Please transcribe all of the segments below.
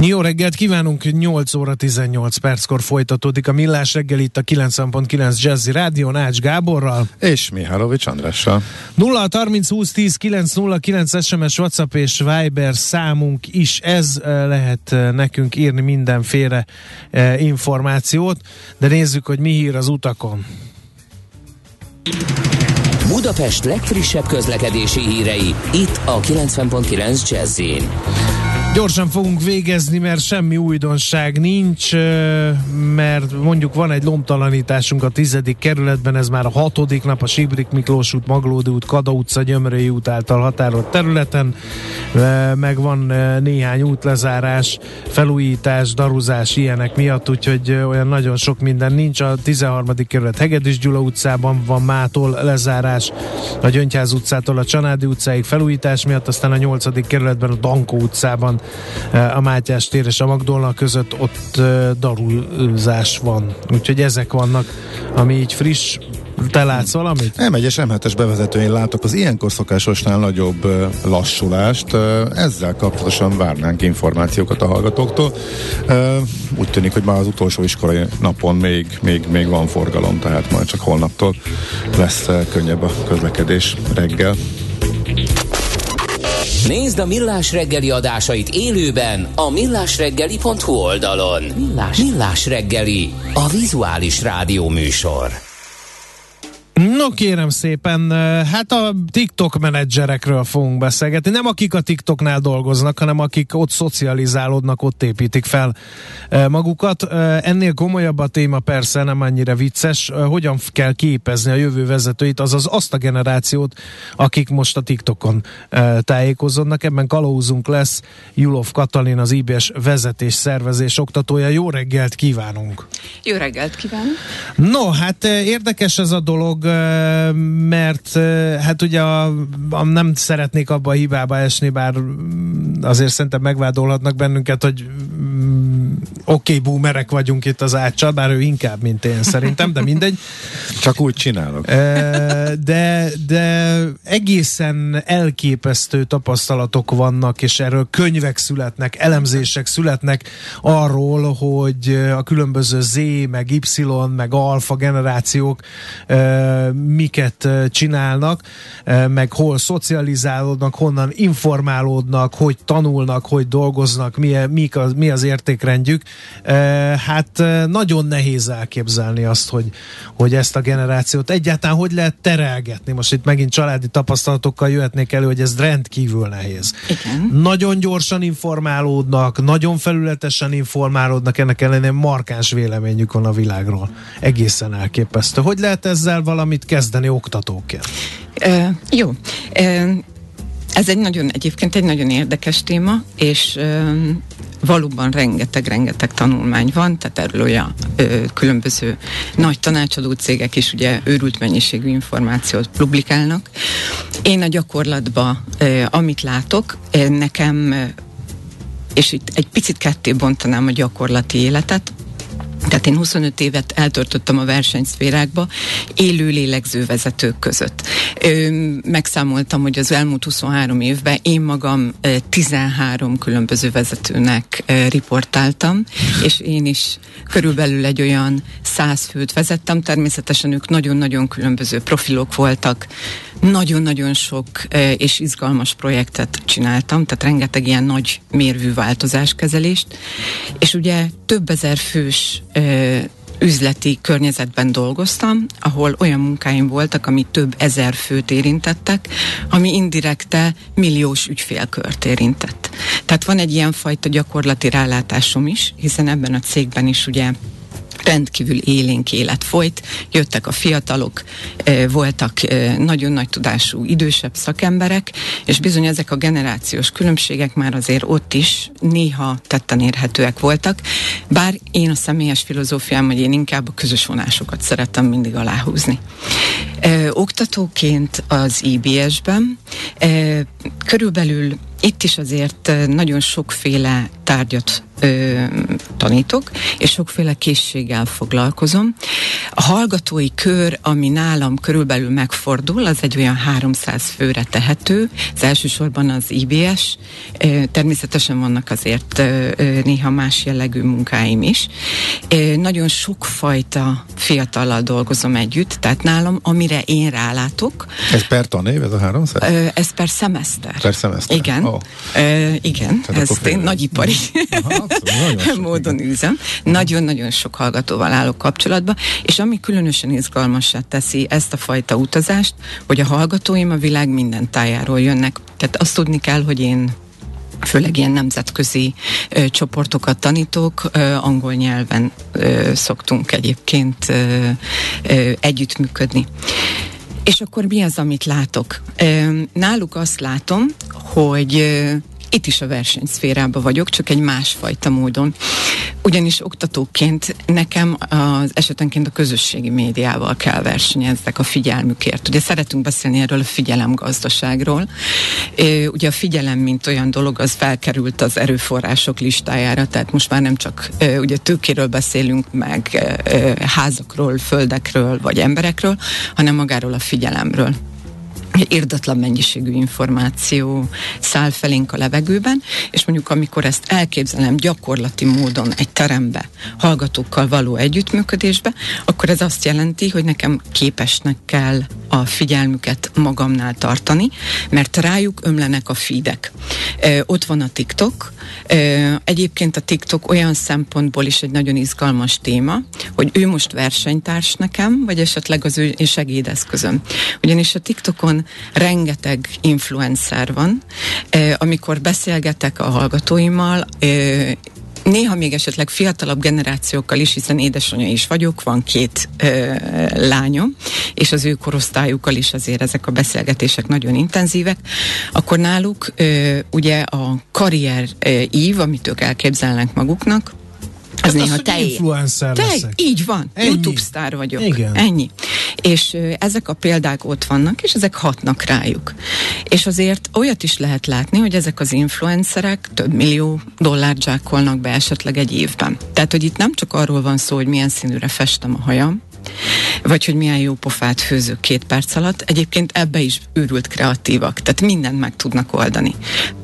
Jó reggelt kívánunk, 8 óra 18 perckor folytatódik a Millás reggel itt a 90.9 Jazzy Rádió Ács Gáborral. És Mihálovics Andrással. 0 30 20 10 909 SMS, WhatsApp és Viber számunk is ez lehet nekünk írni mindenféle információt, de nézzük, hogy mi hír az utakon. Budapest legfrissebb közlekedési hírei itt a 90.9 Jazzin. Gyorsan fogunk végezni, mert semmi újdonság nincs, mert mondjuk van egy lomtalanításunk a tizedik kerületben, ez már a hatodik nap a Sibrik Miklós út, Maglódi út, Kada utca, Gyömrői út által határolt területen, meg van néhány útlezárás, felújítás, daruzás ilyenek miatt, úgyhogy olyan nagyon sok minden nincs. A 13. kerület Hegedűs Gyula utcában van mától lezárás, a Gyöngyház utcától a Csanádi utcáig felújítás miatt, aztán a 8. kerületben a Dankó utcában a Mátyás tér és a Magdolna között ott darulzás van. Úgyhogy ezek vannak, ami így friss, te látsz valamit? M1-es M7-es bevezetőjén látok az ilyenkor szokásosnál nagyobb uh, lassulást. Ezzel kapcsolatosan várnánk információkat a hallgatóktól. Úgy tűnik, hogy már az utolsó iskolai napon még, még, még van forgalom, tehát majd csak holnaptól lesz könnyebb a közlekedés reggel. Nézd a Millás reggeli adásait élőben a millásreggeli.hu oldalon. Millás, Millás reggeli, a vizuális rádió műsor. No kérem szépen, hát a TikTok menedzserekről fogunk beszélgetni. Nem akik a TikToknál dolgoznak, hanem akik ott szocializálódnak, ott építik fel magukat. Ennél komolyabb a téma persze, nem annyira vicces. Hogyan kell képezni a jövő vezetőit, azaz azt a generációt, akik most a TikTokon tájékozódnak. Ebben kalauzunk lesz Julov Katalin, az IBS vezetés szervezés oktatója. Jó reggelt kívánunk! Jó reggelt kívánunk! No, hát érdekes ez a dolog, mert hát ugye a, a, nem szeretnék abba a hibába esni, bár azért szerintem megvádolhatnak bennünket, hogy mm, oké, okay, boomerek vagyunk itt az áccsal, bár ő inkább, mint én szerintem, de mindegy. Csak úgy csinálok. De, de egészen elképesztő tapasztalatok vannak, és erről könyvek születnek, elemzések születnek arról, hogy a különböző Z, meg Y, meg alfa generációk miket csinálnak, meg hol szocializálódnak, honnan informálódnak, hogy tanulnak, hogy dolgoznak, mi, mi, az, mi értékrendjük. Hát nagyon nehéz elképzelni azt, hogy, hogy ezt a generációt egyáltalán hogy lehet terelgetni. Most itt megint családi tapasztalatokkal jöhetnék elő, hogy ez rendkívül nehéz. Igen. Nagyon gyorsan informálódnak, nagyon felületesen informálódnak, ennek ellenére markáns véleményük van a világról. Egészen elképesztő. Hogy lehet ezzel valamit kezdeni oktatóként? Uh, jó. Uh, ez egy nagyon, egyébként egy nagyon érdekes téma, és uh, valóban rengeteg-rengeteg tanulmány van, tehát erről olyan ö, különböző nagy tanácsadó cégek is ugye őrült mennyiségű információt publikálnak. Én a gyakorlatban, ö, amit látok, ö, nekem és itt egy picit ketté bontanám a gyakorlati életet, tehát én 25 évet eltöltöttem a versenyszférákba, élő lélegző vezetők között. Ö, megszámoltam, hogy az elmúlt 23 évben én magam 13 különböző vezetőnek riportáltam, és én is körülbelül egy olyan 100 főt vezettem. Természetesen ők nagyon-nagyon különböző profilok voltak, nagyon-nagyon sok és izgalmas projektet csináltam, tehát rengeteg ilyen nagy mérvű változáskezelést, és ugye több ezer fős üzleti környezetben dolgoztam, ahol olyan munkáim voltak, ami több ezer főt érintettek, ami indirekte milliós ügyfélkört érintett. Tehát van egy ilyen fajta gyakorlati rálátásom is, hiszen ebben a cégben is ugye rendkívül élénk élet folyt, jöttek a fiatalok, voltak nagyon nagy tudású idősebb szakemberek, és bizony ezek a generációs különbségek már azért ott is néha tetten érhetőek voltak, bár én a személyes filozófiám, hogy én inkább a közös vonásokat szeretem mindig aláhúzni. oktatóként az IBS-ben körülbelül itt is azért nagyon sokféle tárgyat ö, tanítok, és sokféle készséggel foglalkozom. A hallgatói kör, ami nálam körülbelül megfordul, az egy olyan 300 főre tehető, az elsősorban az IBS, ö, természetesen vannak azért ö, néha más jellegű munkáim is. Ö, nagyon sokfajta fiatallal dolgozom együtt, tehát nálam, amire én rálátok. Ez per tanév, ez a 300? Ö, ez per szemeszter. Per szemeszter. Igen. Oh. Ö, igen, Tehát ezt én nagyipari. Módon űzem. Nagyon-nagyon sok hallgatóval állok kapcsolatba, és ami különösen izgalmassá teszi ezt a fajta utazást, hogy a hallgatóim a világ minden tájáról jönnek. Tehát azt tudni kell, hogy én főleg ilyen nemzetközi ö, csoportokat tanítok, ö, angol nyelven ö, szoktunk egyébként ö, ö, együttműködni. És akkor mi az, amit látok? Náluk azt látom, hogy itt is a versenyszférában vagyok, csak egy másfajta módon. Ugyanis oktatóként nekem az esetenként a közösségi médiával kell versenyezzek a figyelmükért. Ugye szeretünk beszélni erről a figyelemgazdaságról. Ugye a figyelem, mint olyan dolog, az felkerült az erőforrások listájára, tehát most már nem csak ugye tőkéről beszélünk, meg házakról, földekről, vagy emberekről, hanem magáról a figyelemről érdatlan mennyiségű információ száll felénk a levegőben, és mondjuk amikor ezt elképzelem gyakorlati módon egy terembe, hallgatókkal való együttműködésbe, akkor ez azt jelenti, hogy nekem képesnek kell a figyelmüket magamnál tartani, mert rájuk ömlenek a feedek. E, ott van a TikTok. E, egyébként a TikTok olyan szempontból is egy nagyon izgalmas téma, hogy ő most versenytárs nekem, vagy esetleg az ő segédeszközöm. Ugyanis a TikTokon rengeteg influencer van. Amikor beszélgetek a hallgatóimmal, Néha még esetleg fiatalabb generációkkal is, hiszen édesanyja is vagyok, van két ö, lányom, és az ő korosztályukkal is azért ezek a beszélgetések nagyon intenzívek, akkor náluk ö, ugye a karrier ö, ív, amit ők elképzelnek maguknak, az hát néha az, te influencer te, leszek. Így van, Ennyi. YouTube sztár vagyok. Igen. Ennyi. És ö, ezek a példák ott vannak, és ezek hatnak rájuk. És azért olyat is lehet látni, hogy ezek az influencerek több millió dollárt zsákolnak be esetleg egy évben. Tehát, hogy itt nem csak arról van szó, hogy milyen színűre festem a hajam, vagy hogy milyen jó pofát főzök két perc alatt. Egyébként ebbe is őrült kreatívak, tehát mindent meg tudnak oldani.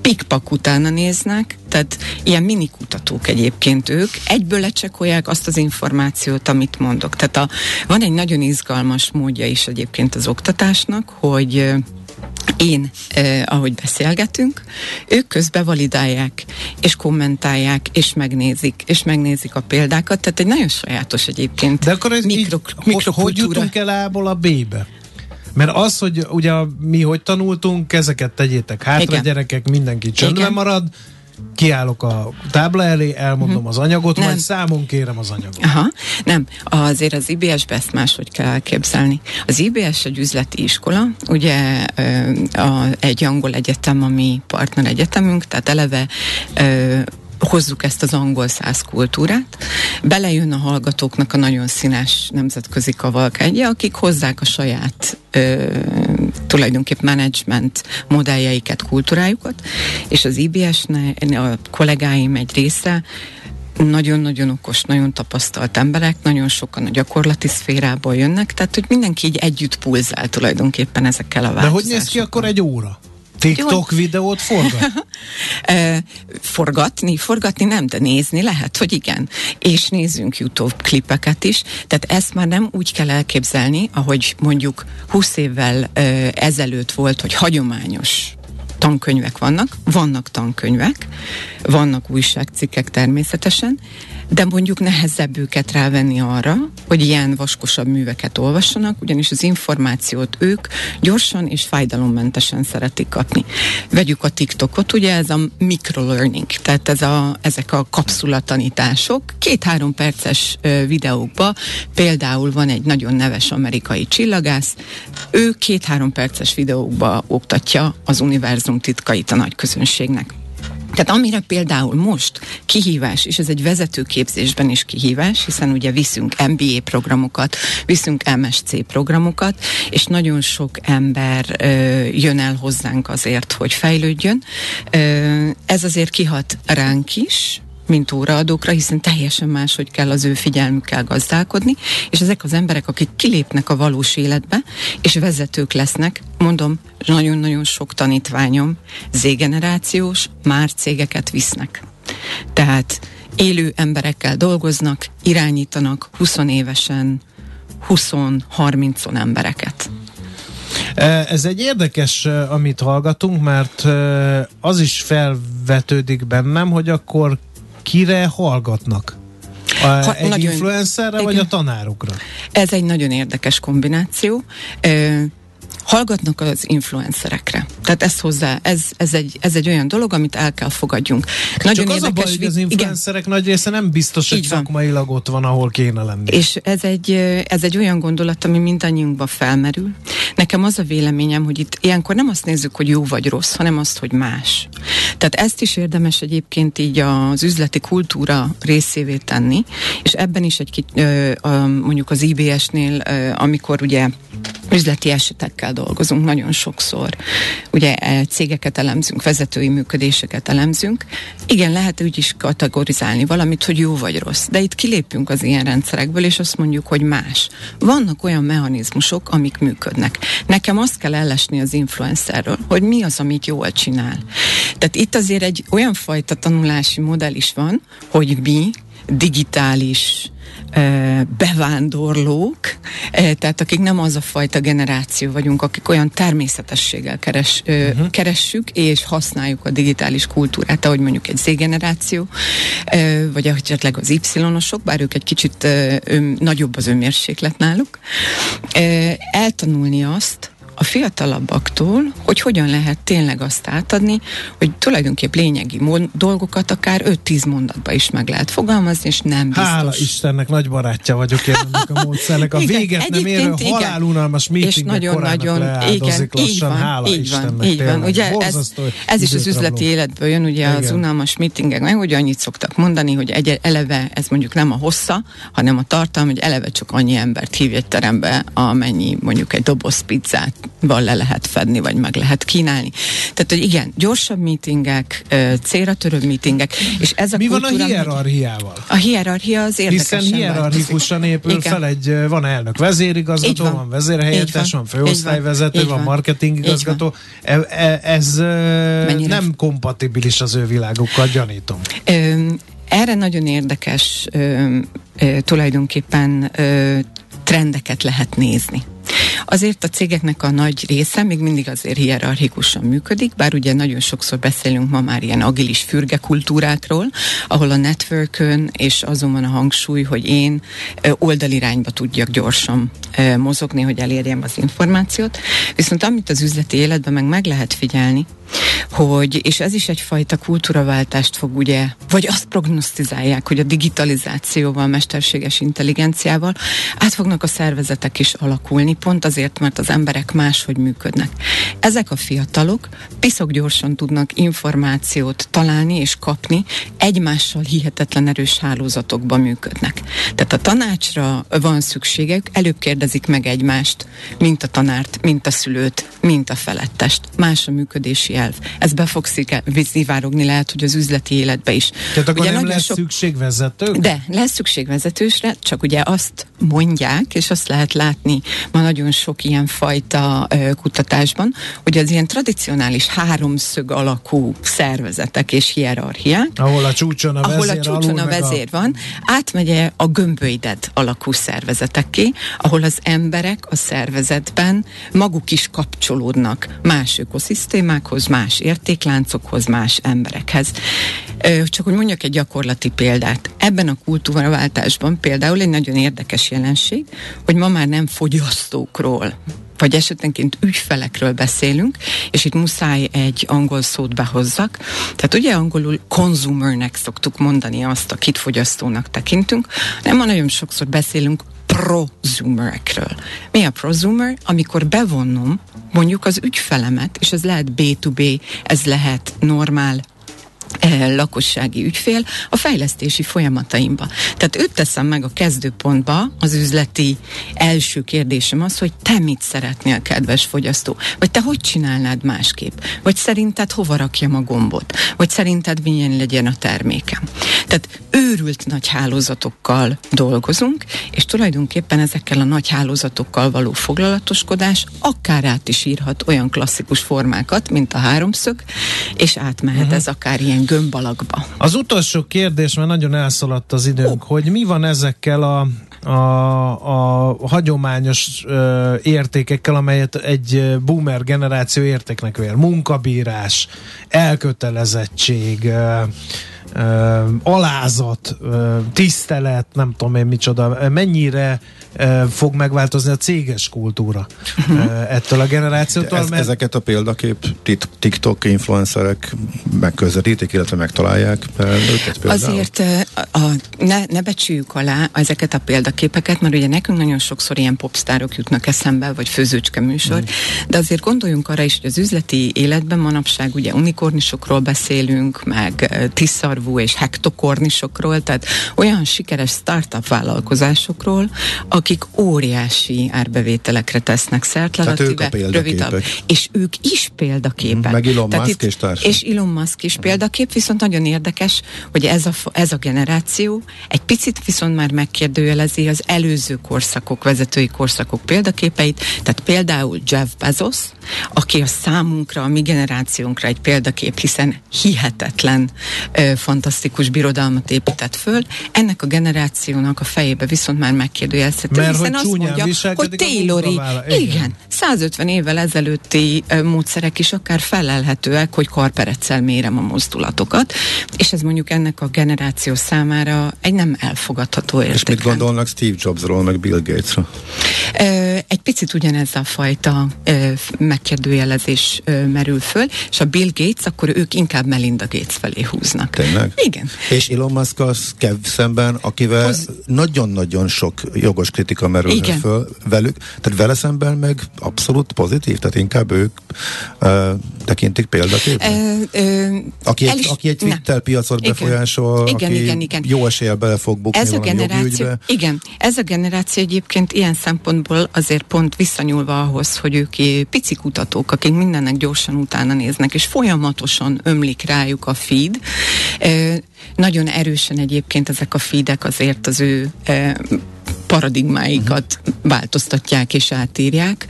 Pikpak utána néznek, tehát ilyen mini kutatók egyébként ők, egyből lecsekolják azt az információt, amit mondok. Tehát a, van egy nagyon izgalmas módja is egyébként az oktatásnak, hogy én, eh, ahogy beszélgetünk, ők közben validálják, és kommentálják, és megnézik, és megnézik a példákat, tehát egy nagyon sajátos egyébként De akkor ez mikro, így, hogy jutunk el A-ból a B-be? Mert az, hogy ugye mi hogy tanultunk, ezeket tegyétek hátra, Igen. gyerekek, mindenki csöndben marad, kiállok a tábla elé, elmondom uh-huh. az anyagot, nem. majd számon kérem az anyagot. Aha, nem. Azért az IBS-be ezt máshogy kell elképzelni. Az IBS egy üzleti iskola, ugye a, egy angol egyetem, ami partner egyetemünk, tehát eleve hozzuk ezt az angol száz kultúrát. Belejön a hallgatóknak a nagyon színes nemzetközi kavalkádja, akik hozzák a saját ö, tulajdonképp management modelljeiket, kultúrájukat, és az IBS-ne a kollégáim egy része nagyon-nagyon okos, nagyon tapasztalt emberek, nagyon sokan a gyakorlati szférából jönnek, tehát hogy mindenki így együtt pulzál tulajdonképpen ezekkel a változásokkal. De hogy néz ki akkor egy óra? TikTok Jó. videót forgat? forgatni, forgatni nem, de nézni lehet, hogy igen. És nézzünk YouTube klipeket is. Tehát ezt már nem úgy kell elképzelni, ahogy mondjuk 20 évvel ezelőtt volt, hogy hagyományos tankönyvek vannak, vannak tankönyvek, vannak újságcikkek természetesen, de mondjuk nehezebb őket rávenni arra, hogy ilyen vaskosabb műveket olvassanak, ugyanis az információt ők gyorsan és fájdalommentesen szeretik kapni. Vegyük a TikTokot, ugye ez a microlearning, tehát ez a, ezek a kapszulatanítások, két-három perces videókba, például van egy nagyon neves amerikai csillagász, ő két-három perces videókba oktatja az univerzum titkait a nagy közönségnek. Tehát amire például most kihívás, és ez egy vezetőképzésben is kihívás, hiszen ugye viszünk MBA programokat, viszünk MSC programokat, és nagyon sok ember ö, jön el hozzánk azért, hogy fejlődjön. Ö, ez azért kihat ránk is, mint óraadókra, hiszen teljesen más, hogy kell az ő figyelmükkel gazdálkodni, és ezek az emberek, akik kilépnek a valós életbe, és vezetők lesznek, mondom, nagyon-nagyon sok tanítványom, Z-generációs, már cégeket visznek. Tehát élő emberekkel dolgoznak, irányítanak 20 évesen 20-30 embereket. Ez egy érdekes, amit hallgatunk, mert az is felvetődik bennem, hogy akkor kire hallgatnak? A, ha, egy nagyon, influencerre, igen. vagy a tanárokra? Ez egy nagyon érdekes kombináció hallgatnak az influencerekre. Tehát ez hozzá, ez, ez, egy, ez egy olyan dolog, amit el kell fogadjunk. Nagyon Csak érdekes, az a baj, hogy az influencerek igen. nagy része nem biztos, hogy szakmailag ott van, ahol kéne lenni. És ez egy, ez egy olyan gondolat, ami mindannyiunkban felmerül. Nekem az a véleményem, hogy itt ilyenkor nem azt nézzük, hogy jó vagy rossz, hanem azt, hogy más. Tehát ezt is érdemes egyébként így az üzleti kultúra részévé tenni, és ebben is egy mondjuk az IBS-nél, amikor ugye üzleti esetekkel dolgozunk nagyon sokszor. Ugye e, cégeket elemzünk, vezetői működéseket elemzünk. Igen, lehet úgy is kategorizálni valamit, hogy jó vagy rossz. De itt kilépünk az ilyen rendszerekből, és azt mondjuk, hogy más. Vannak olyan mechanizmusok, amik működnek. Nekem azt kell ellesni az influencerről, hogy mi az, amit jól csinál. Tehát itt azért egy olyan fajta tanulási modell is van, hogy mi digitális bevándorlók, tehát akik nem az a fajta generáció vagyunk, akik olyan természetességgel keres, uh-huh. keressük és használjuk a digitális kultúrát, ahogy mondjuk egy Z-generáció, vagy esetleg az Y-osok, bár ők egy kicsit nagyobb az önmérséklet náluk, eltanulni azt, a fiatalabbaktól, hogy hogyan lehet tényleg azt átadni, hogy tulajdonképp lényegi dolgokat akár 5-10 mondatba is meg lehet fogalmazni, és nem biztos. Hála Istennek, nagy barátja vagyok én ennek a módszernek. A igen, véget nem érő halálunalmas meetingnek nagyon-nagyon igen, így van, hála így van, Istennek. Így van. Ugye ez, ez is az üzleti életből jön, ugye igen. az unalmas meetingek, meg hogy annyit szoktak mondani, hogy egy eleve ez mondjuk nem a hossza, hanem a tartalom, hogy eleve csak annyi embert hív egy terembe, amennyi mondjuk egy doboz pizzát val le lehet fedni, vagy meg lehet kínálni. Tehát, hogy igen, gyorsabb meetingek, célra törő meetingek, és ez a Mi van a hierarchiával? A hierarchia az érdekes. Hiszen hierarchikusan épül igen. fel egy, van elnök vezérigazgató, van. van vezérhelyettes, van főosztályvezető, van, van marketingigazgató. E, e, ez Mennyire? nem kompatibilis az ő világukkal, gyanítom. Erre nagyon érdekes ö, tulajdonképpen ö, trendeket lehet nézni. Azért a cégeknek a nagy része még mindig azért hierarchikusan működik, bár ugye nagyon sokszor beszélünk ma már ilyen agilis fürge kultúrákról, ahol a networkön és azon van a hangsúly, hogy én oldalirányba tudjak gyorsan mozogni, hogy elérjem az információt. Viszont amit az üzleti életben meg meg lehet figyelni, hogy, és ez is egyfajta kultúraváltást fog ugye, vagy azt prognosztizálják, hogy a digitalizációval, mesterséges intelligenciával át fognak a szervezetek is alakulni, pont azért, mert az emberek máshogy működnek. Ezek a fiatalok piszok gyorsan tudnak információt találni és kapni, egymással hihetetlen erős hálózatokban működnek. Tehát a tanácsra van szükségek, előbb kérdezik meg egymást, mint a tanárt, mint a szülőt, mint a felettest. Más a működési elv. Ez be fog szivárogni lehet, hogy az üzleti életbe is. Tehát akkor ugye nem lesz sok... szükség vezetők? De, lesz szükség vezetősre, csak ugye azt mondják, és azt lehet látni ma nagyon sok ilyen fajta kutatásban, hogy az ilyen tradicionális háromszög alakú szervezetek és hierarchiák, ahol a csúcson a vezér, ahol a, csúcson a vezér a... van, átmegy a gömbölyded alakú szervezetekké, ahol az emberek a szervezetben maguk is kapcsolódnak más ökoszisztémákhoz, más értékláncokhoz, más emberekhez. Csak hogy mondjak egy gyakorlati példát. Ebben a kultúraváltásban például egy nagyon érdekes jelenség, hogy ma már nem fogyasztókról vagy esetenként ügyfelekről beszélünk, és itt muszáj egy angol szót behozzak. Tehát ugye angolul consumernek szoktuk mondani azt, akit fogyasztónak tekintünk, nem ma nagyon sokszor beszélünk prosumerekről. Mi a prosumer? Amikor bevonnom mondjuk az ügyfelemet, és ez lehet B2B, ez lehet normál lakossági ügyfél a fejlesztési folyamataimba. Tehát őt teszem meg a kezdőpontba, az üzleti első kérdésem az, hogy te mit szeretnél, kedves fogyasztó? Vagy te hogy csinálnád másképp? Vagy szerinted hova rakjam a gombot? Vagy szerinted milyen legyen a termékem? Tehát őrült nagy hálózatokkal dolgozunk, és tulajdonképpen ezekkel a nagy hálózatokkal való foglalatoskodás akár át is írhat olyan klasszikus formákat, mint a háromszög, és átmehet uh-huh. ez akár ilyen gömbalakba. Az utolsó kérdés, mert nagyon elszaladt az időnk, oh. hogy mi van ezekkel a, a, a hagyományos ö, értékekkel, amelyet egy boomer generáció értéknek vér. Munkabírás, elkötelezettség, ö, ö, alázat, ö, tisztelet, nem tudom én micsoda, mennyire fog megváltozni a céges kultúra ettől a generációtól. Ez, mert... Ezeket a példakép TikTok influencerek megközelítik, illetve megtalálják őket például? Azért a, a, ne, ne becsüljük alá ezeket a példaképeket, mert ugye nekünk nagyon sokszor ilyen popstárok jutnak eszembe, vagy főzőcske műsor, mm. de azért gondoljunk arra is, hogy az üzleti életben manapság ugye unikornisokról beszélünk, meg tiszarvú szarvú és hektokornisokról, tehát olyan sikeres startup vállalkozásokról, akik óriási árbevételekre tesznek szert, relatíve rövid És ők is példaképek. Meg Elon tehát Musk és társai. És Elon Musk is példakép, viszont nagyon érdekes, hogy ez a, ez a generáció egy picit viszont már megkérdőjelezi az előző korszakok, vezetői korszakok példaképeit, tehát például Jeff Bezos, aki a számunkra, a mi generációnkra egy példakép, hiszen hihetetlen ö, fantasztikus birodalmat épített föl, ennek a generációnak a fejébe viszont már megkérdőjelezhető, Mert hiszen azt mondja, hogy Taylori, igen. igen, 150 évvel ezelőtti módszerek is akár felelhetőek, hogy karpereccel mérem a mozdulatokat, és ez mondjuk ennek a generáció számára egy nem elfogadható érték. És mit gondolnak Steve Jobsról, meg Bill Gatesről? Egy picit ugyanez a fajta megkérdőjelezés merül föl, és a Bill Gates, akkor ők inkább Melinda Gates felé húznak. Tényleg? Igen. És Elon Musk az Kev szemben, akivel nagyon-nagyon sok jogos kritika merül Igen. föl velük, tehát vele szemben meg abszolút pozitív, tehát inkább ők uh, tekintik példaképpen? aki, egy, is, aki egy Twitter piacot igen. befolyásol, igen, aki igen, igen. jó eséllyel bele fog bukni ez a generáció, Igen, ez a generáció egyébként ilyen szempontból azért pont visszanyúlva ahhoz, hogy ők pici kutatók, akik mindennek gyorsan utána néznek, és folyamatosan ömlik rájuk a feed, nagyon erősen egyébként ezek a feedek azért az ő paradigmáikat változtatják és átírják.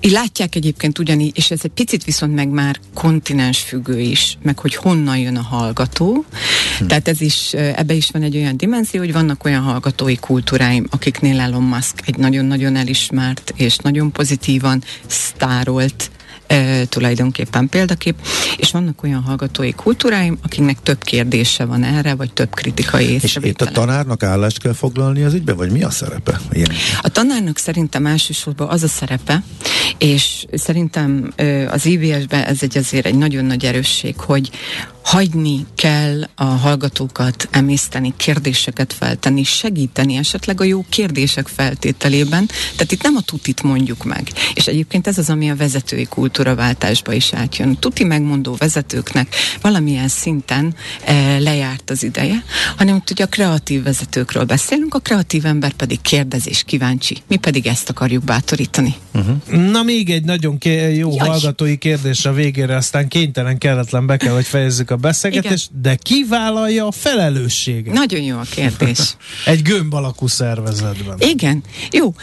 Látják egyébként ugyanígy, és ez egy picit viszont meg már kontinens függő is, meg hogy honnan jön a hallgató. Hm. Tehát ez is, ebbe is van egy olyan dimenzió, hogy vannak olyan hallgatói kultúráim, akiknél Elon Musk egy nagyon-nagyon elismert és nagyon pozitívan sztárolt e, tulajdonképpen példakép, és vannak olyan hallgatói kultúráim, akiknek több kérdése van erre, vagy több kritikai És itt a tanárnak állást kell foglalni az ügyben, vagy mi a szerepe? Ilyen? A tanárnak szerintem elsősorban az a szerepe, és szerintem az IBS-ben ez egy azért egy nagyon nagy erősség, hogy hagyni kell a hallgatókat emészteni, kérdéseket feltenni, segíteni esetleg a jó kérdések feltételében. Tehát itt nem a tutit mondjuk meg. És egyébként ez az, ami a vezetői kultúraváltásba is átjön. Tuti megmondó vezetőknek valamilyen szinten e, lejárt az ideje, hanem hogy a kreatív vezetőkről beszélünk, a kreatív ember pedig kérdezés kíváncsi. Mi pedig ezt akarjuk bátorítani. Uh-huh. Na még egy nagyon ké- jó Jaj. hallgatói kérdés a végére, aztán kénytelen, kelletlen be kell, hogy fejezzük a beszélgetést, Igen. de ki vállalja a felelősséget? Nagyon jó a kérdés. Egy gömb alakú szervezetben. Igen. Jó,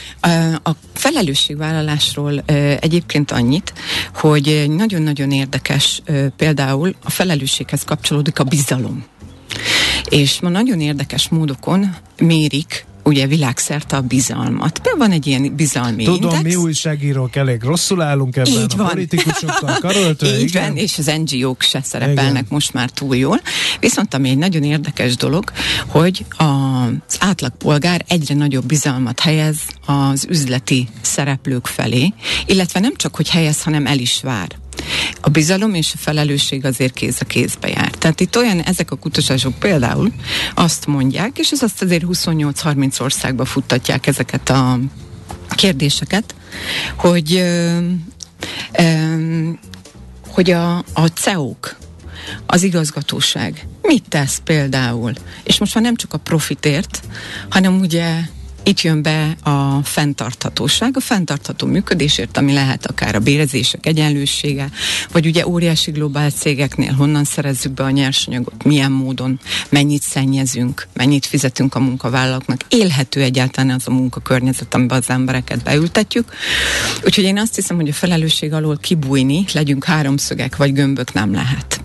a felelősségvállalásról egyébként annyit, hogy nagyon-nagyon érdekes például a felelősséghez kapcsolódik a bizalom. És ma nagyon érdekes módokon mérik ugye világszerte a bizalmat. Például van egy ilyen bizalmi Tudom, index. mi újságírók elég rosszul állunk ebben Így a van. politikusokkal karöltve. Így igen. van, és az NGO-k se szerepelnek Igen. most már túl jól. Viszont ami egy nagyon érdekes dolog, hogy az átlagpolgár egyre nagyobb bizalmat helyez az üzleti szereplők felé, illetve nem csak, hogy helyez, hanem el is vár. A bizalom és a felelősség azért kéz a kézbe jár. Tehát itt olyan, ezek a kutatások például azt mondják, és ez azt azért 28-30 országba futtatják ezeket a kérdéseket, hogy ö, ö, hogy a, a CEO-k, az igazgatóság mit tesz például? És most már nem csak a profitért, hanem ugye itt jön be a fenntarthatóság, a fenntartható működésért, ami lehet akár a bérezések egyenlősége, vagy ugye óriási globál cégeknél honnan szerezzük be a nyersanyagot, milyen módon, mennyit szennyezünk, mennyit fizetünk a munkavállalóknak, élhető egyáltalán az a munkakörnyezet, amiben az embereket beültetjük. Úgyhogy én azt hiszem, hogy a felelősség alól kibújni, legyünk háromszögek vagy gömbök nem lehet.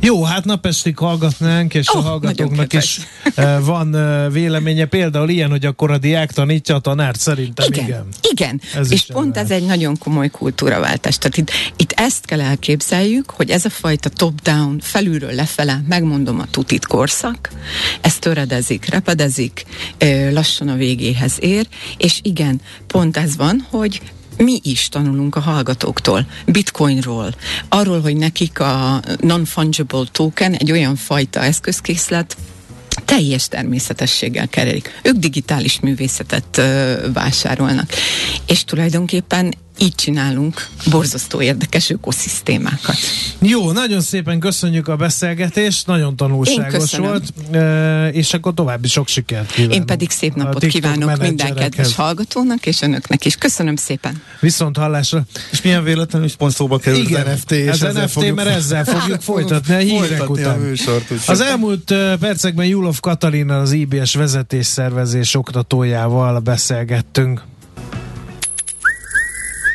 Jó, hát napestig hallgatnánk, és Ó, a hallgatóknak is eh, van eh, véleménye. Például ilyen, hogy akkor a diák tanítja a tanárt, szerintem igen. Igen, igen. Ez és pont lehet. ez egy nagyon komoly kultúraváltás. Tehát itt, itt ezt kell elképzeljük, hogy ez a fajta top-down, felülről lefele, megmondom a tutit korszak, ez töredezik, repedezik, ö, lassan a végéhez ér, és igen, pont ez van, hogy mi is tanulunk a hallgatóktól, bitcoinról, arról, hogy nekik a non-fungible token egy olyan fajta eszközkészlet, teljes természetességgel kerelik. Ők digitális művészetet ö, vásárolnak. És tulajdonképpen így csinálunk borzasztó érdekes ökoszisztémákat. Jó, nagyon szépen köszönjük a beszélgetést, nagyon tanulságos volt, eh, és akkor további sok sikert kívánok. Én pedig szép napot kívánok minden kedves hallgatónak, és önöknek is. Köszönöm szépen. Viszont hallásra. És milyen véletlenül is pont szóba kerül Igen, az NFT, és az ezzel NFT, fogjuk mert ezzel fogjuk folytatni a hírek után. a műsort. Az elmúlt uh, percekben Julov Katalina, az IBS vezetésszervezés oktatójával beszélgettünk.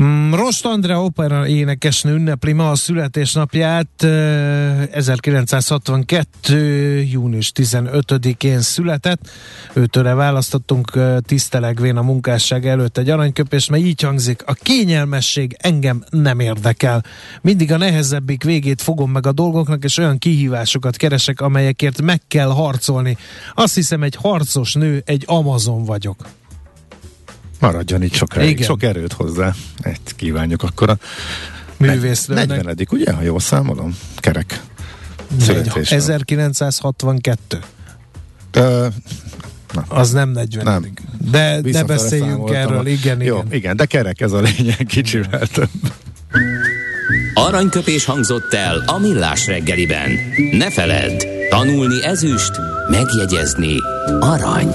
Mm, Rost Andrea opera énekesnő ünnepli ma a születésnapját. eh, 1962. június 15-én született. Őtőre választottunk eh, tisztelegvén a munkásság előtt egy aranyköpés, mert így hangzik, a kényelmesség engem nem érdekel. Mindig a nehezebbik végét fogom meg a dolgoknak, és olyan kihívásokat keresek, amelyekért meg kell harcolni. Azt hiszem, egy harcos nő, egy Amazon vagyok. Maradjon itt sokáig, Igen. sok erőt hozzá. Egy kívánjuk akkor a Művésznőnek. 40 ugye, ha jól számolom? Kerek. Születésnap. 1962. Ö, Az nem 40. Nem. De ne beszéljünk erről, a- igen, Jó, igen. igen, de kerek ez a lényeg, kicsivel több. Aranyköpés hangzott el a millás reggeliben. Ne feledd, tanulni ezüst, megjegyezni arany.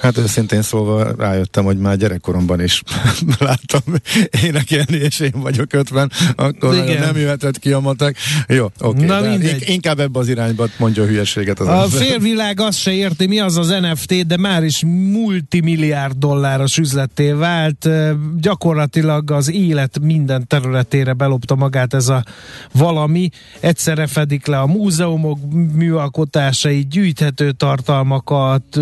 Hát őszintén szólva rájöttem, hogy már gyerekkoromban is láttam énekelni, és én vagyok 50, akkor Igen. Nem jöhetett ki a matek. Jó, oké. In- Inkább ebbe az irányba mondja a hülyeséget az A ember. félvilág azt se érti, mi az az NFT, de már is multimilliárd dolláros üzletté vált. Gyakorlatilag az élet minden területére belopta magát ez a valami. Egyszerre fedik le a múzeumok műalkotásai, gyűjthető tartalmakat,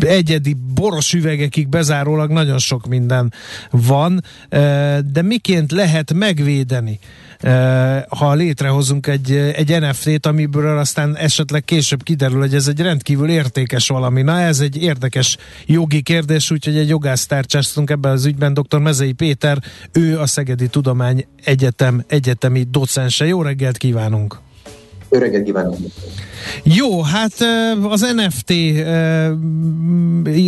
egyedi boros üvegekig bezárólag nagyon sok minden van, de miként lehet megvédeni? Ha létrehozunk egy, egy NFT-t, amiből aztán esetleg később kiderül, hogy ez egy rendkívül értékes valami. Na, ez egy érdekes jogi kérdés, úgyhogy egy jogász tárcsáztunk ebben az ügyben, dr. Mezei Péter, ő a Szegedi Tudomány Egyetem egyetemi docense. Jó reggelt kívánunk! Öreget kívánok! Jó, hát az NFT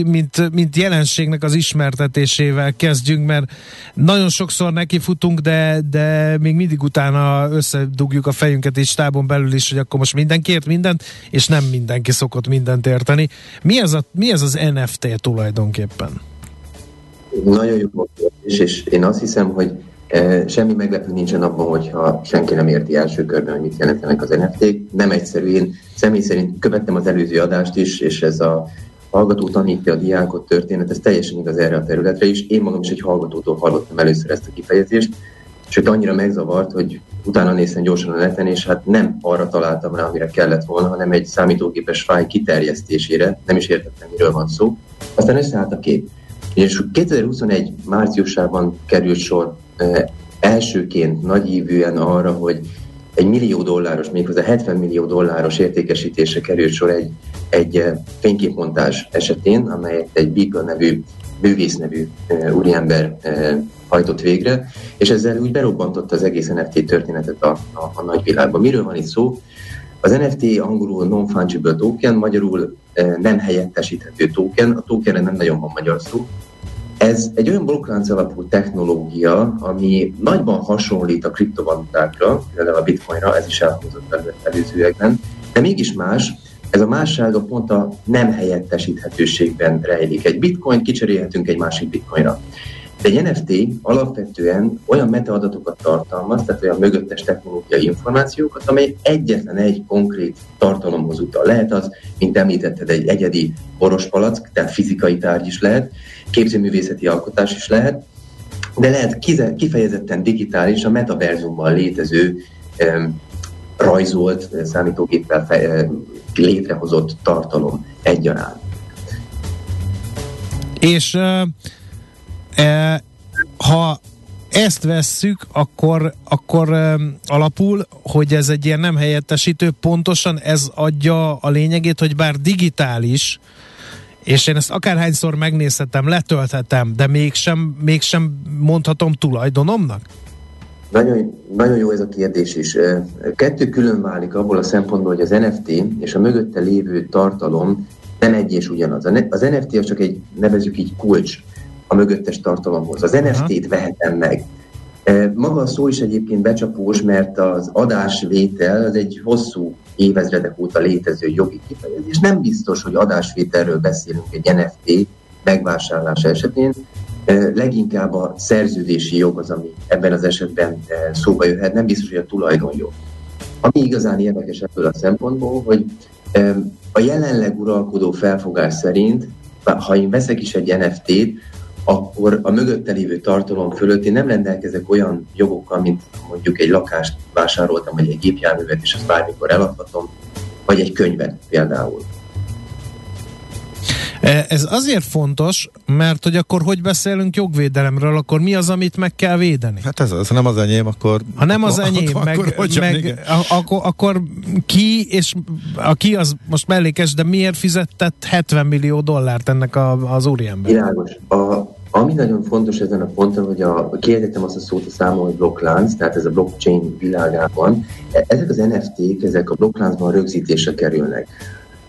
mint, mint jelenségnek az ismertetésével kezdjünk, mert nagyon sokszor nekifutunk, de, de még mindig utána összedugjuk a fejünket és tábon belül is, hogy akkor most mindenki ért mindent, és nem mindenki szokott mindent érteni. Mi ez, a, mi ez az NFT tulajdonképpen? Nagyon jó kérdés, és én azt hiszem, hogy Semmi meglepő nincsen abban, hogyha senki nem érti első körben, hogy mit jelentenek az NFT-k. Nem egyszerű. Én személy szerint követtem az előző adást is, és ez a hallgató tanítja a diákot történet, ez teljesen igaz erre a területre is. Én magam is egy hallgatótól hallottam először ezt a kifejezést, sőt annyira megzavart, hogy utána néztem gyorsan a neten, és hát nem arra találtam rá, amire kellett volna, hanem egy számítógépes fáj kiterjesztésére, nem is értettem, miről van szó. Aztán összeállt a kép. És 2021 márciusában került sor elsőként nagyívűen arra, hogy egy millió dolláros, méghozzá 70 millió dolláros értékesítése került sor egy, egy fényképmontás esetén, amelyet egy Beagle nevű, bővész nevű úriember hajtott végre, és ezzel úgy berobbantotta az egész NFT történetet a, a, a nagyvilágba. Miről van itt szó? Az NFT angolul non-fungible token, magyarul nem helyettesíthető token, a tokenre nem nagyon van magyar szó, ez egy olyan blokklánc alapú technológia, ami nagyban hasonlít a kriptovalutákra, például a bitcoinra, ez is elhangzott előzőekben, de mégis más, ez a mássága pont a nem helyettesíthetőségben rejlik. Egy bitcoin kicserélhetünk egy másik bitcoinra. De egy NFT alapvetően olyan metaadatokat tartalmaz, tehát olyan mögöttes technológiai információkat, amely egyetlen egy konkrét tartalomhoz utal. Lehet az, mint említetted, egy egyedi palack, tehát fizikai tárgy is lehet, képzőművészeti alkotás is lehet, de lehet kifejezetten digitális, a metaverzumban létező rajzolt, számítógéppel fe, létrehozott tartalom egyaránt. És uh, ha ezt vesszük, akkor, akkor alapul, hogy ez egy ilyen nem helyettesítő, pontosan ez adja a lényegét, hogy bár digitális, és én ezt akárhányszor megnézhetem, letölthetem, de mégsem, mégsem mondhatom tulajdonomnak? Nagyon, nagyon jó ez a kérdés is. Kettő külön válik abból a szempontból, hogy az NFT és a mögötte lévő tartalom nem egy és ugyanaz. Az NFT az csak egy, nevezük így kulcs a mögöttes tartalomhoz. Az NFT-t vehetem meg. E, maga a szó is egyébként becsapós, mert az adásvétel az egy hosszú évezredek óta létező jogi kifejezés. Nem biztos, hogy adásvételről beszélünk egy NFT megvásárlása esetén, e, leginkább a szerződési jog az, ami ebben az esetben e, szóba jöhet, nem biztos, hogy a tulajdonjog. Ami igazán érdekes ebből a szempontból, hogy a jelenleg uralkodó felfogás szerint, ha én veszek is egy NFT-t, akkor a mögötte lévő tartalom fölött én nem rendelkezek olyan jogokkal, mint mondjuk egy lakást vásároltam, vagy egy gépjárművet, és azt bármikor eladhatom, vagy egy könyvet például. E, ez azért fontos, mert hogy akkor hogy beszélünk jogvédelemről, akkor mi az, amit meg kell védeni? Hát ez az, ha nem az enyém, akkor... Ha nem az enyém, akkor, meg, akkor, meg akkor, akkor ki, és a ki az most mellékes, de miért fizetett 70 millió dollárt ennek a, az úriember? Világos. A, ami nagyon fontos ezen a ponton, hogy a, kiejtettem azt a szót a számon, hogy blokklánc, tehát ez a blockchain világában, e, ezek az NFT-k, ezek a blokkláncban rögzítésre kerülnek.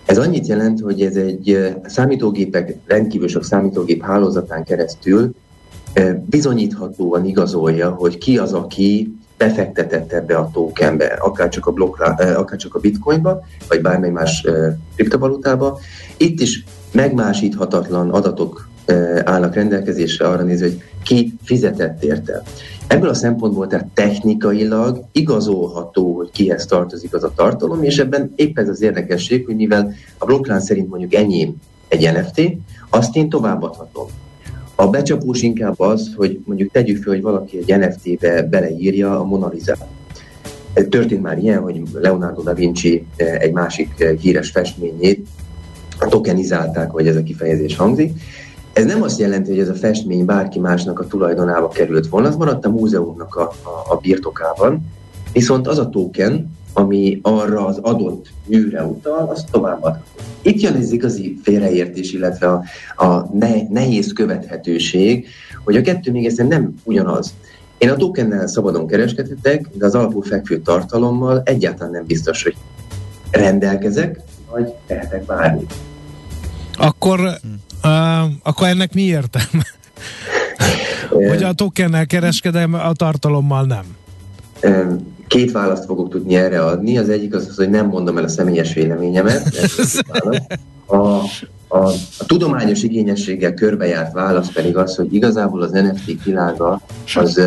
Ez annyit jelent, hogy ez egy e, számítógépek, rendkívül sok számítógép hálózatán keresztül e, bizonyíthatóan igazolja, hogy ki az, aki befektetett ebbe a tokenbe, akár csak a, blokklá, akár csak a bitcoinba, vagy bármely más kriptovalutába. Itt is megmásíthatatlan adatok állnak rendelkezésre arra nézve, hogy ki fizetett érte. Ebből a szempontból tehát technikailag igazolható, hogy kihez tartozik az a tartalom, és ebben épp ez az érdekesség, hogy mivel a blokklán szerint mondjuk enyém egy NFT, azt én továbbadhatom. A becsapós inkább az, hogy mondjuk tegyük fel, hogy valaki egy NFT-be beleírja a Mona lisa Történt már ilyen, hogy Leonardo da Vinci egy másik híres festményét tokenizálták, hogy ez a kifejezés hangzik, ez nem azt jelenti, hogy ez a festmény bárki másnak a tulajdonába került volna, az maradt a múzeumnak a, a, a birtokában, viszont az a token, ami arra az adott műre utal, az továbbadható. Itt jön ez igazi félreértés, illetve a, a ne, nehéz követhetőség, hogy a kettő még ezen nem ugyanaz. Én a tokennel szabadon kereskedhetek, de az alapul fekvő tartalommal egyáltalán nem biztos, hogy rendelkezek, vagy tehetek bármit. Akkor, uh, akkor ennek mi értelme? hogy a tokennel kereskedem, a tartalommal nem. Két választ fogok tudni erre adni. Az egyik az, hogy nem mondom el a személyes véleményemet. A, a, a tudományos igényességgel körbejárt válasz pedig az, hogy igazából az NFT világa az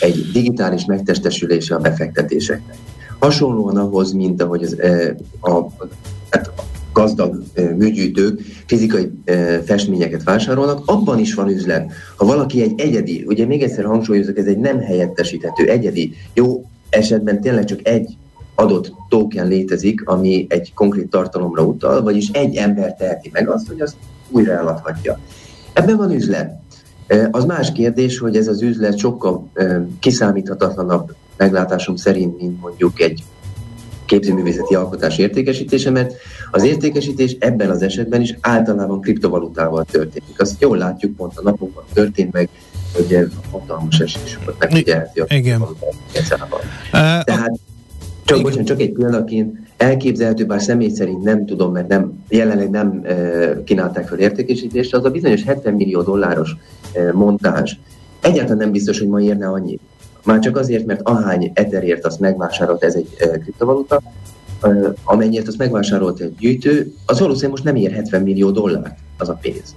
egy digitális megtestesülése a befektetéseknek. Hasonlóan ahhoz, mint ahogy az, a, a, hát a gazdag műgyűjtők fizikai festményeket vásárolnak, abban is van üzlet. Ha valaki egy egyedi, ugye még egyszer hangsúlyozok, ez egy nem helyettesíthető, egyedi, jó esetben tényleg csak egy adott token létezik, ami egy konkrét tartalomra utal, vagyis egy ember teheti meg azt, hogy azt újra eladhatja. Ebben van üzlet. Az más kérdés, hogy ez az üzlet sokkal kiszámíthatatlanabb meglátásom szerint, mint mondjuk egy képzőművészeti alkotás értékesítése, mert az értékesítés ebben az esetben is általában kriptovalutával történik. Azt jól látjuk, pont a napokban történt meg, hogy hatalmas esés volt megfigyelheti a Igen. Tehát csak, bocsánat, csak egy példaként elképzelhető, bár személy szerint nem tudom, mert nem, jelenleg nem e, kínálták fel értékesítésre, az a bizonyos 70 millió dolláros e, montázs egyáltalán nem biztos, hogy ma érne annyit. Már csak azért, mert ahány etherért azt megvásárolt ez egy e, kriptovaluta, e, amennyit azt megvásárolt egy gyűjtő, az valószínűleg most nem ér 70 millió dollárt az a pénz.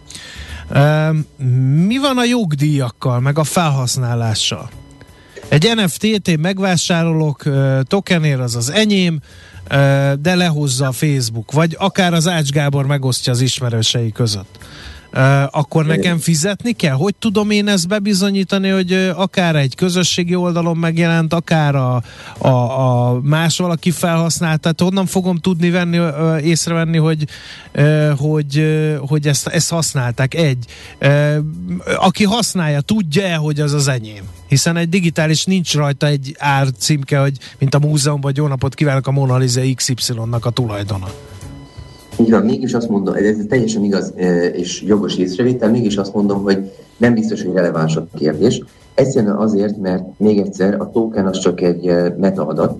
Mi van a jogdíjakkal, meg a felhasználással? Egy NFT-t én megvásárolok, tokenér az az enyém, de lehozza a Facebook, vagy akár az Ács Gábor megosztja az ismerősei között akkor nekem fizetni kell? Hogy tudom én ezt bebizonyítani, hogy akár egy közösségi oldalon megjelent, akár a, a, a más valaki felhasznált, tehát honnan fogom tudni venni, észrevenni, hogy, hogy, hogy ezt, ezt használták? Egy. Aki használja, tudja-e, hogy az az enyém? Hiszen egy digitális nincs rajta egy árcímke, hogy mint a múzeumban, hogy jó napot kívánok a Mona Lisa XY-nak a tulajdona. Így van, mégis azt mondom, ez teljesen igaz e, és jogos észrevétel, mégis azt mondom, hogy nem biztos, hogy releváns a kérdés. Egyszerűen azért, mert még egyszer a token az csak egy e, metaadat.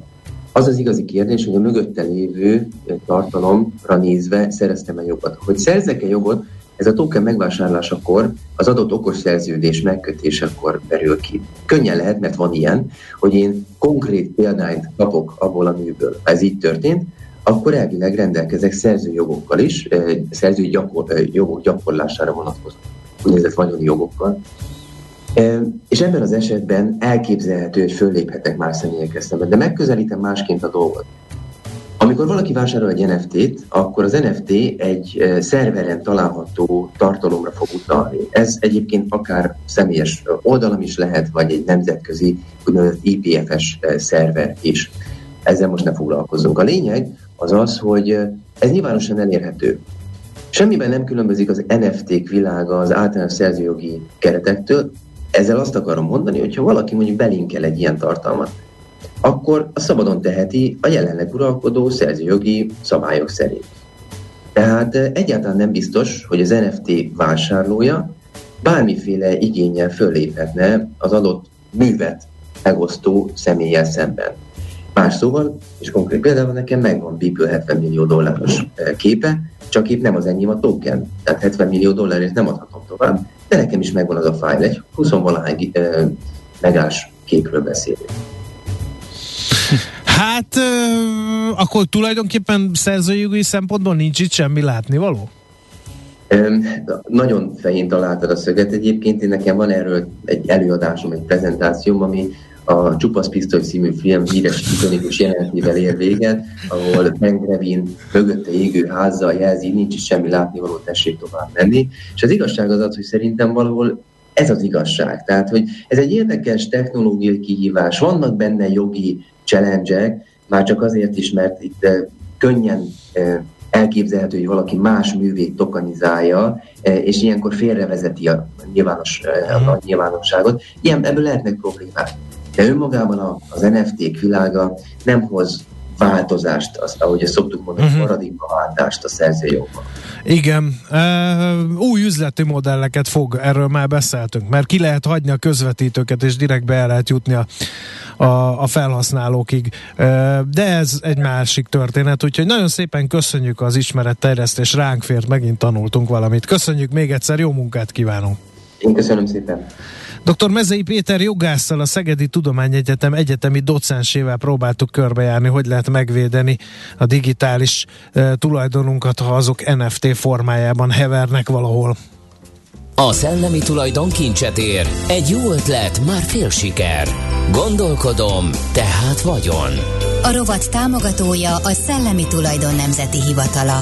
Az az igazi kérdés, hogy a mögötte lévő e, tartalomra nézve szereztem-e jogot. Hogy szerzek-e jogot, ez a token megvásárlásakor, az adott okos szerződés megkötésekor berül ki. Könnyen lehet, mert van ilyen, hogy én konkrét példányt kapok abból a műből. Ez így történt, akkor elvileg rendelkezek szerzőjogokkal is, szerzői gyakor, jogok gyakorlására vonatkozó úgynevezett vagyoni jogokkal. És ebben az esetben elképzelhető, hogy fölléphetek más személyekkel szemben, de megközelítem másként a dolgot. Amikor valaki vásárol egy NFT-t, akkor az NFT egy szerveren található tartalomra fog utalni. Ez egyébként akár személyes oldalam is lehet, vagy egy nemzetközi IPFS szerver is. Ezzel most ne foglalkozunk. A lényeg, az az, hogy ez nyilvánosan elérhető. Semmiben nem különbözik az NFT-k világa az általános szerzőjogi keretektől. Ezzel azt akarom mondani, hogy ha valaki mondjuk belinkel egy ilyen tartalmat, akkor a szabadon teheti a jelenleg uralkodó szerzőjogi szabályok szerint. Tehát egyáltalán nem biztos, hogy az NFT vásárlója bármiféle igényel föléphetne az adott művet megosztó személlyel szemben. Más szóval, és konkrét példában nekem megvan Beeple 70 millió dolláros eh, képe, csak itt nem az enyém a token, tehát 70 millió dollárért nem adhatom tovább, de nekem is megvan az a fájl, egy 20 valahány eh, megás képről beszélünk. Hát, akkor tulajdonképpen szerzőjogi szempontból nincs itt semmi látnivaló? Nagyon fején találtad a szöget egyébként, én nekem van erről egy előadásom, egy prezentációm, ami a Csupasz Pisztoly című film híres ikonikus jelenetével ér véget, ahol Ben Grevin mögötte égő házzal jelzi, nincs is semmi látnivaló, tessék tovább menni. És az igazság az az, hogy szerintem valahol ez az igazság. Tehát, hogy ez egy érdekes technológiai kihívás, vannak benne jogi challenge már csak azért is, mert itt eh, könnyen eh, elképzelhető, hogy valaki más művét tokanizálja, eh, és ilyenkor félrevezeti a, nyilvános, a mhm. nyilvánosságot. Ilyen, ebből lehetnek problémák. De önmagában az NFT-k világa nem hoz változást, azt, ahogy ezt szoktuk mondani, uh-huh. paradigmaváltást a szerzőjogban. Igen, új üzleti modelleket fog, erről már beszéltünk, mert ki lehet hagyni a közvetítőket, és direkt be lehet jutni a, a, a felhasználókig. De ez egy másik történet, úgyhogy nagyon szépen köszönjük az ismeretterjesztés, ránk fért, megint tanultunk valamit. Köszönjük még egyszer, jó munkát kívánunk! Én köszönöm szépen! Dr. Mezei Péter jogásszal a Szegedi Tudományegyetem egyetemi docensével próbáltuk körbejárni, hogy lehet megvédeni a digitális e, tulajdonunkat, ha azok NFT formájában hevernek valahol. A szellemi tulajdon kincset ér. Egy jó ötlet, már fél siker. Gondolkodom, tehát vagyon. A rovat támogatója a Szellemi Tulajdon Nemzeti Hivatala.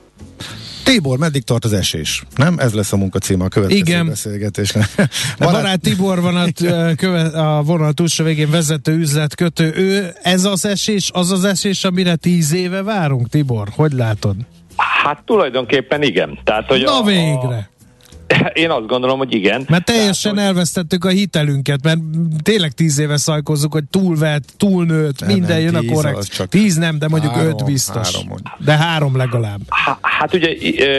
Tibor, meddig tart az esés? Nem? Ez lesz a munkacíme a következő Igen. beszélgetésnek. Barát... Barát Tibor van a, követ, a vonal túlsó végén vezető üzletkötő. Ő, ez az esés, az az esés, amire tíz éve várunk, Tibor? Hogy látod? Hát tulajdonképpen igen. Tehát, hogy Na a, végre! Én azt gondolom, hogy igen. Mert teljesen Tehát, elvesztettük a hitelünket, mert tényleg tíz éve szajkozzuk, hogy túlvett, túlnőtt, nem, minden nem, jön a korrekt. Csak tíz nem, de mondjuk három, öt biztos. Három, de három legalább. Hát ugye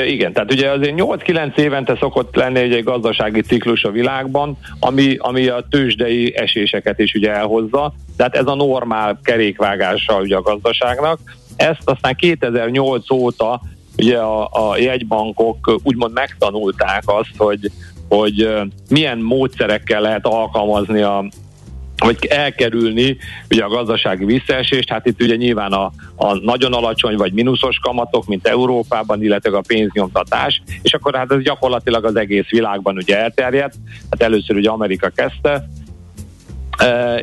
igen, tehát ugye azért 8-9 évente szokott lenni egy gazdasági ciklus a világban, ami, ami a tőzsdei eséseket is ugye elhozza. Tehát ez a normál kerékvágása ugye a gazdaságnak. Ezt aztán 2008 óta ugye a, a jegybankok úgymond megtanulták azt, hogy, hogy milyen módszerekkel lehet alkalmazni a, vagy elkerülni ugye a gazdasági visszaesést, hát itt ugye nyilván a, a nagyon alacsony vagy mínuszos kamatok, mint Európában, illetve a pénznyomtatás, és akkor hát ez gyakorlatilag az egész világban ugye elterjedt, hát először ugye Amerika kezdte,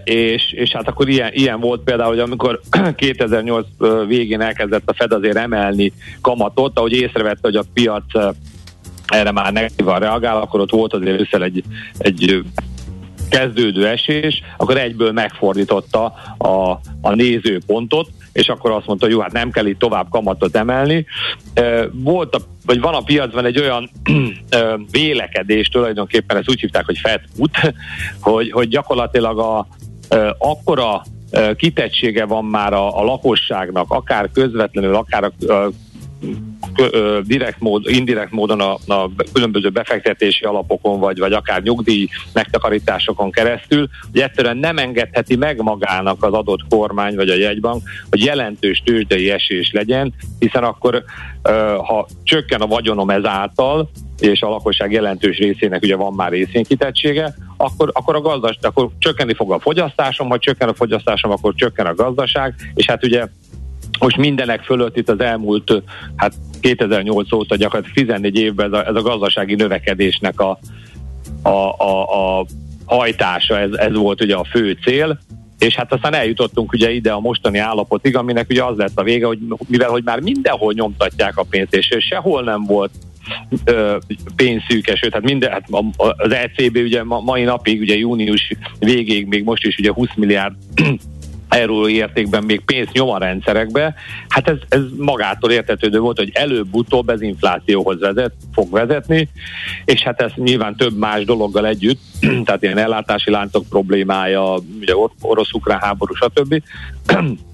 és, és hát akkor ilyen, ilyen volt például, hogy amikor 2008 végén elkezdett a Fed azért emelni kamatot, ahogy észrevette, hogy a piac erre már negatívan reagál, akkor ott volt azért össze egy, egy kezdődő esés, akkor egyből megfordította a, a nézőpontot, és akkor azt mondta, hogy jó, hát nem kell itt tovább kamatot emelni. Volt a, vagy van a piacban egy olyan vélekedés, tulajdonképpen ezt úgy hívták, hogy Fed put, hogy, hogy gyakorlatilag a, akkora kitettsége van már a, a lakosságnak, akár közvetlenül, akár a, a direkt mód, indirekt módon a, a különböző befektetési alapokon, vagy, vagy akár nyugdíj megtakarításokon keresztül, hogy egyszerűen nem engedheti meg magának az adott kormány vagy a jegybank, hogy jelentős tőzsdei esés legyen, hiszen akkor ha csökken a vagyonom ezáltal, és a lakosság jelentős részének ugye van már részvénykitettsége, akkor, akkor a gazdaság, akkor csökkenni fog a fogyasztásom, ha csökken a fogyasztásom, akkor csökken a gazdaság, és hát ugye most mindenek fölött itt az elmúlt, hát 2008 óta gyakorlatilag 14 évben ez a, ez a gazdasági növekedésnek a, a, a, a hajtása, ez, ez volt ugye a fő cél, és hát aztán eljutottunk ugye ide a mostani állapotig, aminek ugye az lett a vége, hogy mivel hogy már mindenhol nyomtatják a pénzt, és sehol nem volt pénzszűkes, tehát minden, hát az ECB ugye mai napig, ugye június végéig még most is ugye 20 milliárd euró értékben még pénzt nyom a rendszerekbe, hát ez, ez magától értetődő volt, hogy előbb-utóbb ez inflációhoz vezet, fog vezetni, és hát ez nyilván több más dologgal együtt, tehát ilyen ellátási láncok problémája, ugye orosz-ukrán háború, stb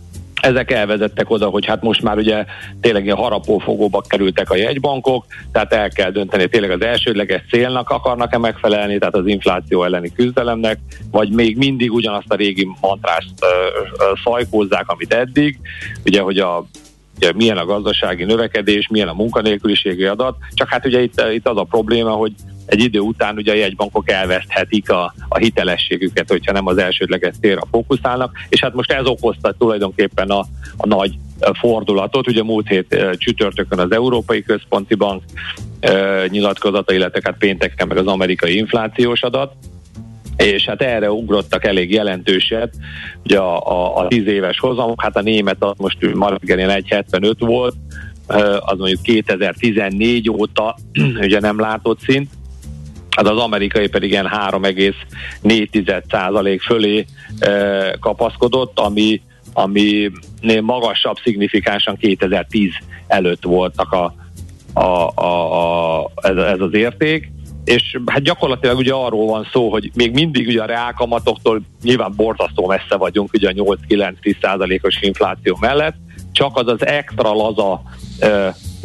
ezek elvezettek oda, hogy hát most már ugye tényleg ilyen harapófogóba kerültek a jegybankok, tehát el kell dönteni, tényleg az elsődleges célnak akarnak-e megfelelni, tehát az infláció elleni küzdelemnek, vagy még mindig ugyanazt a régi mantrást uh, szajkózzák, amit eddig, ugye, hogy a ugye milyen a gazdasági növekedés, milyen a munkanélküliségi adat, csak hát ugye itt, itt az a probléma, hogy egy idő után ugye a jegybankok elveszthetik a, a hitelességüket, hogyha nem az elsődleges célra fókuszálnak, és hát most ez okozta tulajdonképpen a, a nagy fordulatot. Ugye múlt hét csütörtökön az Európai Központi Bank e, nyilatkozata, illetve hát pénteken meg az amerikai inflációs adat, és hát erre ugrottak elég jelentőset, ugye a, a, a 10 éves hozamok, hát a német az most ma reggelén 1,75 volt, az mondjuk 2014 óta ugye nem látott szint, hát az amerikai pedig ilyen 3,4% fölé kapaszkodott, ami, ami magasabb szignifikánsan 2010 előtt voltak a, a, a, a, ez, ez az érték, és hát gyakorlatilag ugye arról van szó, hogy még mindig ugye a reálkamatoktól nyilván borzasztó messze vagyunk ugye a 8-9-10 százalékos infláció mellett, csak az az extra laza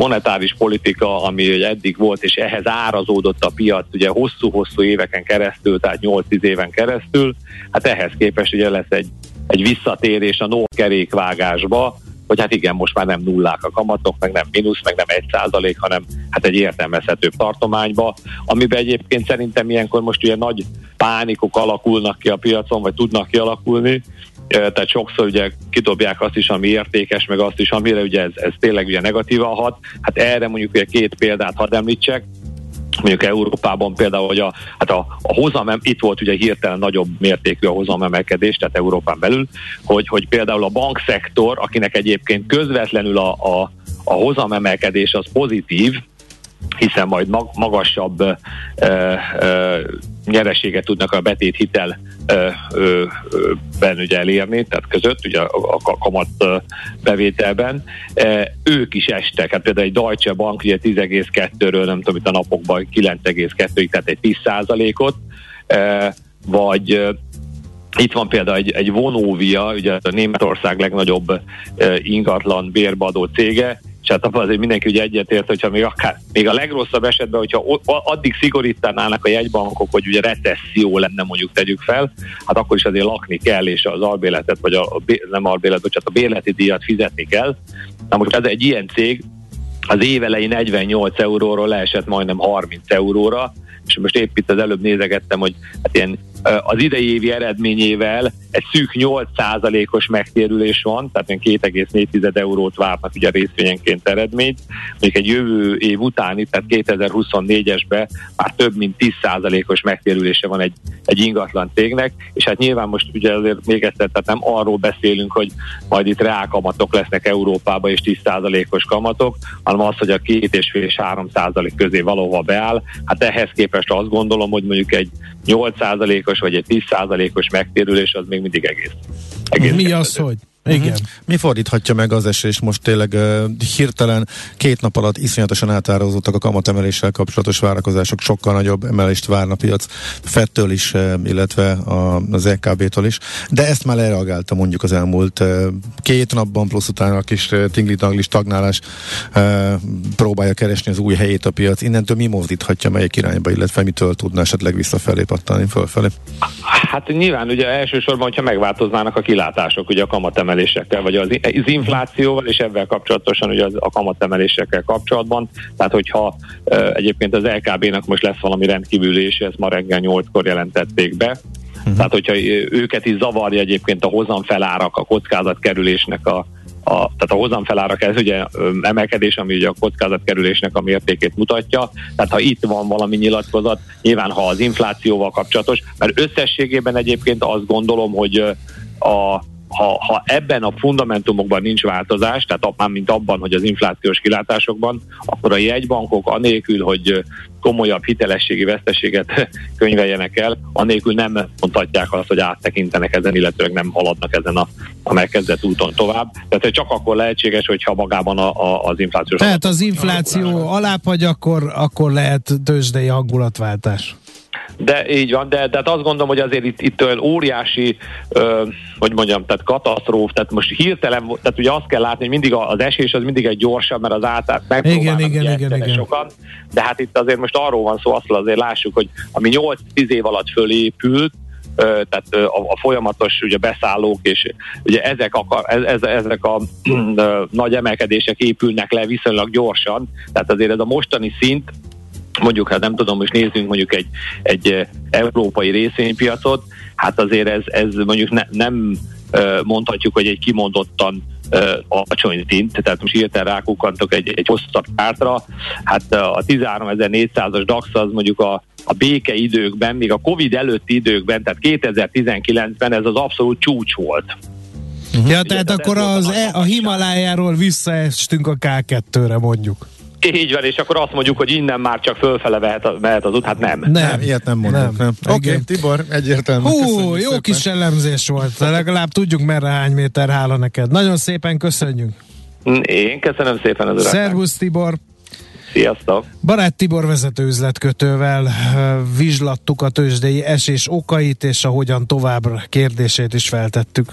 monetáris politika, ami eddig volt, és ehhez árazódott a piac ugye hosszú-hosszú éveken keresztül, tehát 8-10 éven keresztül, hát ehhez képest ugye lesz egy, egy visszatérés a no kerékvágásba, hogy hát igen, most már nem nullák a kamatok, meg nem mínusz, meg nem egy százalék, hanem hát egy értelmezhetőbb tartományba, amiben egyébként szerintem ilyenkor most ugye nagy pánikok alakulnak ki a piacon, vagy tudnak kialakulni, tehát sokszor ugye kidobják azt is, ami értékes, meg azt is, amire ugye ez, ez tényleg ugye negatívan hat. Hát erre mondjuk ugye két példát hadd említsek mondjuk Európában például, hogy a, hát a, a hozam, itt volt ugye hirtelen nagyobb mértékű a hozamemelkedés, tehát Európán belül, hogy, hogy például a bankszektor, akinek egyébként közvetlenül a, a, a hozamemelkedés az pozitív, hiszen majd magasabb ö, ö, nyereséget tudnak a betét hitel ugye elérni, tehát között, ugye a, kamat bevételben, ők is estek. Hát például egy Deutsche Bank ugye 10,2-ről, nem tudom, itt a napokban 9,2-ig, tehát egy 10 ot vagy itt van például egy, egy Vonovia, ugye a Németország legnagyobb ingatlan bérbadó cége, hát abban azért mindenki ugye egyetért, hogyha még, akár, még a legrosszabb esetben, hogyha addig szigorítanának a jegybankok, hogy ugye recesszió lenne mondjuk tegyük fel, hát akkor is azért lakni kell, és az albéletet, vagy a, a nem albélet, bocsánat, a bérleti díjat fizetni kell. Na most ez egy ilyen cég, az évelei 48 euróról leesett majdnem 30 euróra, és most épp itt az előbb nézegettem, hogy hát ilyen az idei évi eredményével egy szűk 8%-os megtérülés van, tehát 2,4 eurót várnak ugye részvényenként eredményt, még egy jövő év utáni, tehát 2024-esben már több mint 10%-os megtérülése van egy, egy ingatlan cégnek, és hát nyilván most ugye azért még egyszer, tehát nem arról beszélünk, hogy majd itt reálkamatok lesznek Európában és 10%-os kamatok, hanem az, hogy a 2,5 és 3% közé valóban beáll. Hát ehhez képest azt gondolom, hogy mondjuk egy 8%-os vagy egy 10%-os megtérülés az még mindig egész. egész Mi az, hogy? Igen. Uh-huh. Mi fordíthatja meg az esés most tényleg uh, hirtelen két nap alatt iszonyatosan átározottak a kamatemeléssel kapcsolatos várakozások, sokkal nagyobb emelést várna a piac Fettől is, uh, illetve a, az EKB-től is, de ezt már lereagálta mondjuk az elmúlt uh, két napban, plusz utána a kis uh, tingli-tangli stagnálás uh, próbálja keresni az új helyét a piac. Innentől mi mozdíthatja melyik irányba, illetve mitől tudna esetleg visszafelé pattanni, fölfelé? Hát nyilván ugye elsősorban, hogyha megváltoznának a kilátások, ugye a kamatemelés kamatemelésekkel, vagy az, az inflációval, és ebben kapcsolatosan ugye az, a kamatemelésekkel kapcsolatban. Tehát, hogyha e, egyébként az LKB-nak most lesz valami rendkívüli, ezt ma reggel 8-kor jelentették be, Uh-huh. Tehát, hogyha őket is zavarja egyébként a hozamfelárak, a kockázatkerülésnek a, a, tehát a hozamfelárak ez ugye emelkedés, ami ugye a kockázatkerülésnek a mértékét mutatja. Tehát ha itt van valami nyilatkozat, nyilván ha az inflációval kapcsolatos, mert összességében egyébként azt gondolom, hogy a, ha, ha ebben a fundamentumokban nincs változás, tehát már mint abban, hogy az inflációs kilátásokban, akkor a jegybankok anélkül, hogy komolyabb hitelességi veszteséget könyveljenek el, anélkül nem mondhatják azt, hogy áttekintenek ezen, illetőleg nem haladnak ezen a, a megkezdett úton tovább. Tehát csak akkor lehetséges, hogyha magában a, a, az inflációs... Tehát az infláció alább akkor, akkor lehet tőzsdei hangulatváltás. De így van, de, de hát azt gondolom, hogy azért itt, itt olyan óriási, ö, hogy mondjam, tehát katasztróf, tehát most hirtelen, tehát ugye azt kell látni, hogy mindig az esés az mindig egy gyorsabb, mert az átát megpróbálnak igen, igen, igen, igen. sokan, de hát itt azért most arról van szó, azt azért lássuk, hogy ami 8-10 év alatt fölépült, tehát a, a folyamatos ugye beszállók, és ugye ezek, akar, ez, ezek a nagy emelkedések épülnek le viszonylag gyorsan, tehát azért ez a mostani szint, mondjuk, hát nem tudom, most nézzünk mondjuk egy, egy eh, európai részvénypiacot, hát azért ez, ez mondjuk ne, nem eh, mondhatjuk, hogy egy kimondottan uh, alacsony szint, tehát most hirtelen rákukantok egy, egy hosszabb kártra, hát a 13.400-as DAX az mondjuk a a béke időkben, még a Covid előtti időkben, tehát 2019-ben ez az abszolút csúcs volt. Uh-huh. Ja, tehát akkor az e, a Himalájáról visszaestünk a K2-re mondjuk. Így van, és akkor azt mondjuk, hogy innen már csak fölfele mehet, mehet az út, hát nem. Nem, nem ilyet nem mondjuk. Nem. nem. Oké, okay, Tibor, egyértelmű. Hú, jó szépen. kis elemzés volt, legalább tudjuk merre hány méter hála neked. Nagyon szépen köszönjük. Én köszönöm szépen az urat. Szervusz Tibor. Sziasztok! Barát Tibor vezető üzletkötővel vizslattuk a tőzsdei esés okait, és a hogyan tovább kérdését is feltettük.